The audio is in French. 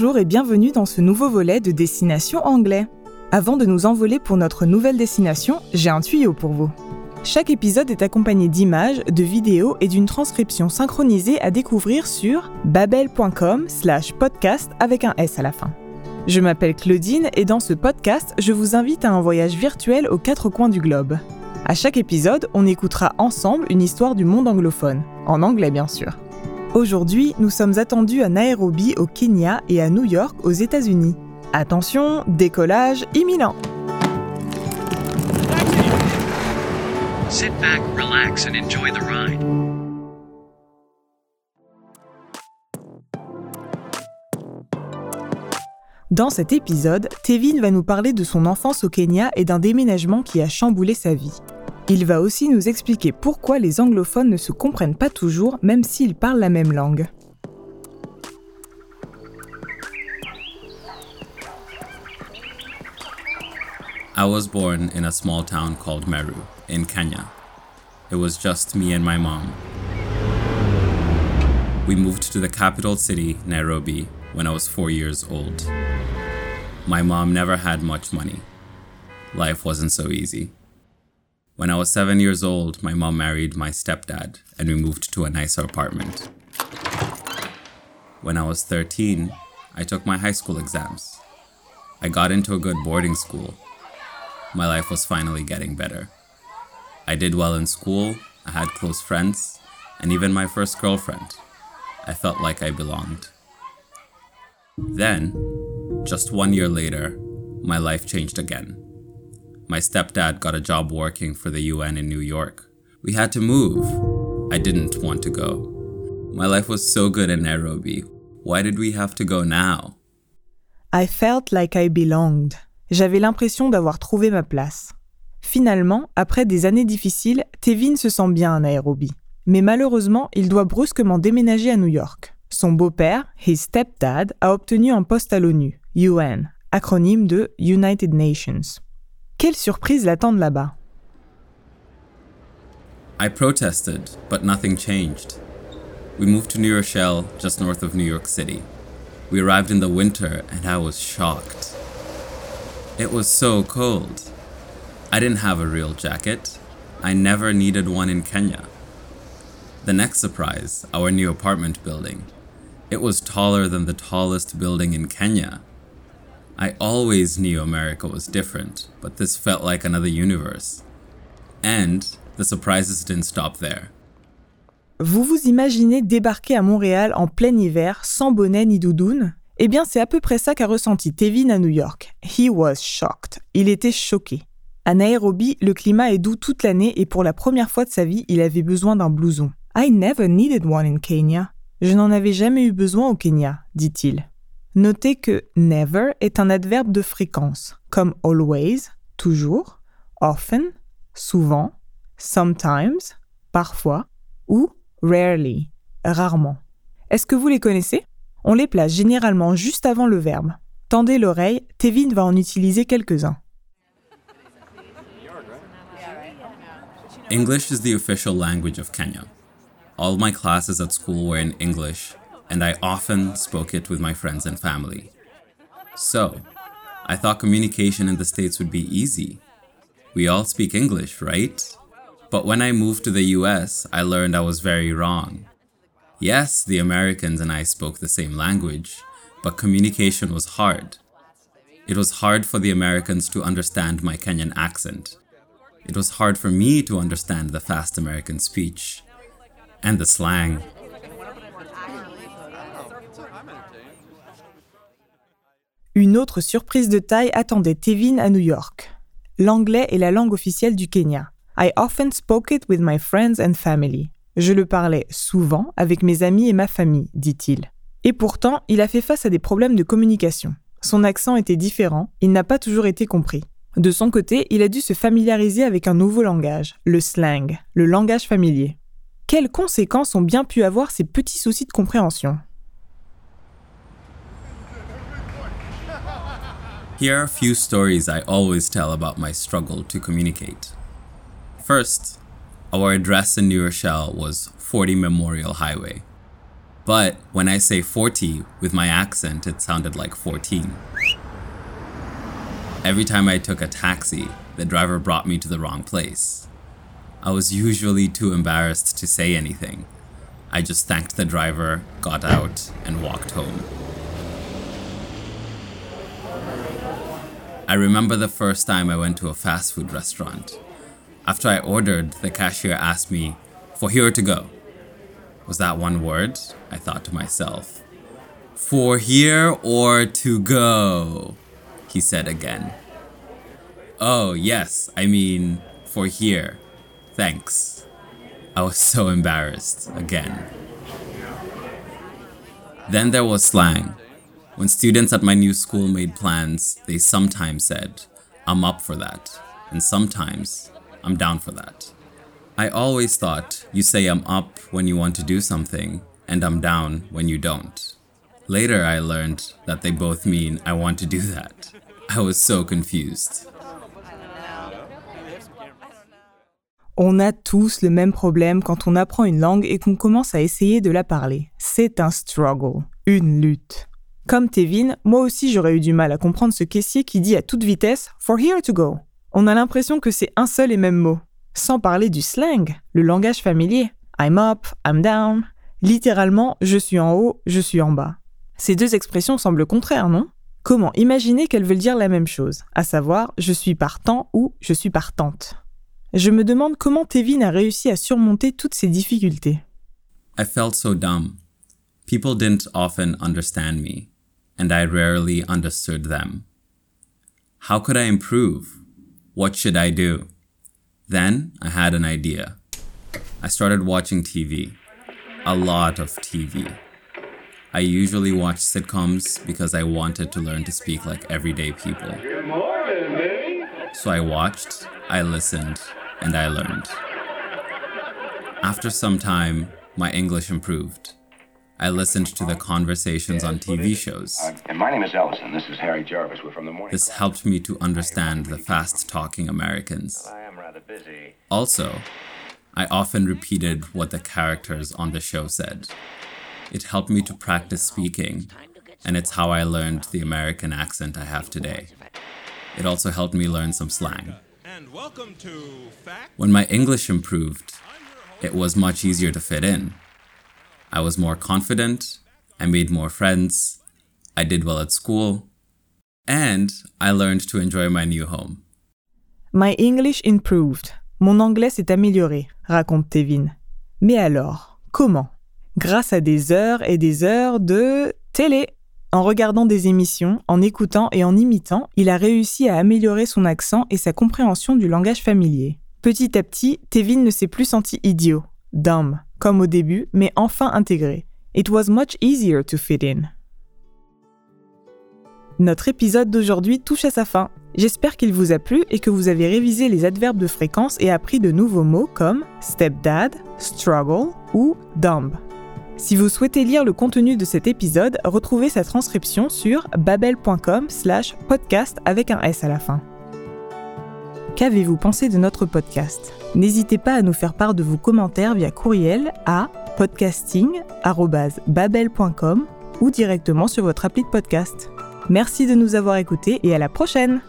Bonjour et bienvenue dans ce nouveau volet de Destination Anglais. Avant de nous envoler pour notre nouvelle destination, j'ai un tuyau pour vous. Chaque épisode est accompagné d'images, de vidéos et d'une transcription synchronisée à découvrir sur babel.com slash podcast avec un S à la fin. Je m'appelle Claudine et dans ce podcast, je vous invite à un voyage virtuel aux quatre coins du globe. À chaque épisode, on écoutera ensemble une histoire du monde anglophone, en anglais bien sûr. Aujourd'hui, nous sommes attendus à Nairobi au Kenya et à New York aux États-Unis. Attention, décollage imminent. Sit back, relax, and enjoy the ride. Dans cet épisode, Tevin va nous parler de son enfance au Kenya et d'un déménagement qui a chamboulé sa vie. Il va aussi nous expliquer pourquoi les anglophones ne se comprennent pas toujours même s'ils parlent la même langue. I was born in a small town called Meru in Kenya. It was just me and my mom. We moved to the capital city, Nairobi, when I was four years old. My mom never had much money. Life wasn't so easy. When I was seven years old, my mom married my stepdad and we moved to a nicer apartment. When I was 13, I took my high school exams. I got into a good boarding school. My life was finally getting better. I did well in school, I had close friends, and even my first girlfriend. I felt like I belonged. Then, just one year later, my life changed again. My stepdad got a job working for the UN in New York. We had to move. I didn't want to go. My life was so good in Nairobi. Why did we have to go now? I felt like I belonged. J'avais l'impression d'avoir trouvé ma place. Finalement, après des années difficiles, Tevin se sent bien à Nairobi. Mais malheureusement, il doit brusquement déménager à New York. Son beau-père, his stepdad, a obtenu un poste à l'ONU, UN, acronyme de United Nations. Quelle surprise l'attendent là-bas I protested, but nothing changed. We moved to New Rochelle, just north of New York City. We arrived in the winter, and I was shocked. It was so cold. I didn't have a real jacket. I never needed one in Kenya. The next surprise, our new apartment building. It was taller than the tallest building in Kenya. I always knew America was different, but this felt like another universe. And the surprises didn't stop there. Vous vous imaginez débarquer à Montréal en plein hiver, sans bonnet ni doudoune? Eh bien, c'est à peu près ça qu'a ressenti Tevin à New York. He was shocked. Il était choqué. À Nairobi, le climat est doux toute l'année et pour la première fois de sa vie, il avait besoin d'un blouson. I never needed one in Kenya. Je n'en avais jamais eu besoin au Kenya, dit-il. Notez que never est un adverbe de fréquence, comme always, toujours, often, souvent, sometimes, parfois, ou rarely, rarement. Est-ce que vous les connaissez? On les place généralement juste avant le verbe. Tendez l'oreille, Tevin va en utiliser quelques-uns. English is the official language of Kenya. All my classes at school were in English, and I often spoke it with my friends and family. So, I thought communication in the States would be easy. We all speak English, right? But when I moved to the US, I learned I was very wrong. Yes, the Americans and I spoke the same language, but communication was hard. It was hard for the Americans to understand my Kenyan accent. It was hard for me to understand the fast American speech and the slang. Une autre surprise de taille attendait Tevin à New York. L'anglais est la langue officielle du Kenya. I often spoke it with my friends and family. Je le parlais souvent avec mes amis et ma famille, dit-il. Et pourtant, il a fait face à des problèmes de communication. Son accent était différent, il n'a pas toujours été compris. De son côté, il a dû se familiariser avec un nouveau langage, le slang, le langage familier. Quelles conséquences ont bien pu avoir ces petits soucis de compréhension? Here are a few stories I always tell about my struggle to communicate. First, our address in New Rochelle was 40 Memorial Highway. But when I say 40 with my accent, it sounded like 14. Every time I took a taxi, the driver brought me to the wrong place. I was usually too embarrassed to say anything. I just thanked the driver, got out, and walked home. I remember the first time I went to a fast food restaurant. After I ordered, the cashier asked me, For here to go. Was that one word? I thought to myself. For here or to go? He said again. Oh, yes, I mean, for here. Thanks. I was so embarrassed again. Then there was slang. When students at my new school made plans, they sometimes said, I'm up for that, and sometimes, I'm down for that. I always thought you say I'm up when you want to do something, and I'm down when you don't. Later, I learned that they both mean I want to do that. I was so confused. On a tous le même problème quand on apprend une langue et qu'on commence à essayer de la parler. C'est un struggle, une lutte. Comme Tevin, moi aussi j'aurais eu du mal à comprendre ce caissier qui dit à toute vitesse For here to go. On a l'impression que c'est un seul et même mot. Sans parler du slang, le langage familier. I'm up, I'm down. Littéralement, je suis en haut, je suis en bas. Ces deux expressions semblent contraires, non? Comment imaginer qu'elles veulent dire la même chose, à savoir je suis partant ou je suis partante Je me demande comment Tevin a réussi à surmonter toutes ces difficultés. I felt so dumb. People didn't often understand me, and I rarely understood them. How could I improve? What should I do? Then I had an idea. I started watching TV. A lot of TV. I usually watch sitcoms because I wanted to learn to speak like everyday people. So I watched, I listened, and I learned. After some time, my English improved. I listened to the conversations on TV shows. Uh, and my name is Ellison. This is Harry Jarvis. We're from the morning. This helped me to understand the fast talking Americans. I am rather busy. Also, I often repeated what the characters on the show said. It helped me to practice speaking, and it's how I learned the American accent I have today. It also helped me learn some slang. And welcome to When my English improved, it was much easier to fit in. I was more confident, I made more friends, I did well at school, and I learned to enjoy my new home. My English improved. Mon anglais s'est amélioré, raconte Tevin. Mais alors, comment? Grâce à des heures et des heures de télé. En regardant des émissions, en écoutant et en imitant, il a réussi à améliorer son accent et sa compréhension du langage familier. Petit à petit, Tevin ne s'est plus senti idiot, dumb, comme au début, mais enfin intégré. It was much easier to fit in. Notre épisode d'aujourd'hui touche à sa fin. J'espère qu'il vous a plu et que vous avez révisé les adverbes de fréquence et appris de nouveaux mots comme stepdad, struggle ou dumb. Si vous souhaitez lire le contenu de cet épisode, retrouvez sa transcription sur babel.com slash podcast avec un S à la fin. Qu'avez-vous pensé de notre podcast? N'hésitez pas à nous faire part de vos commentaires via courriel à podcasting.babel.com ou directement sur votre appli de podcast. Merci de nous avoir écoutés et à la prochaine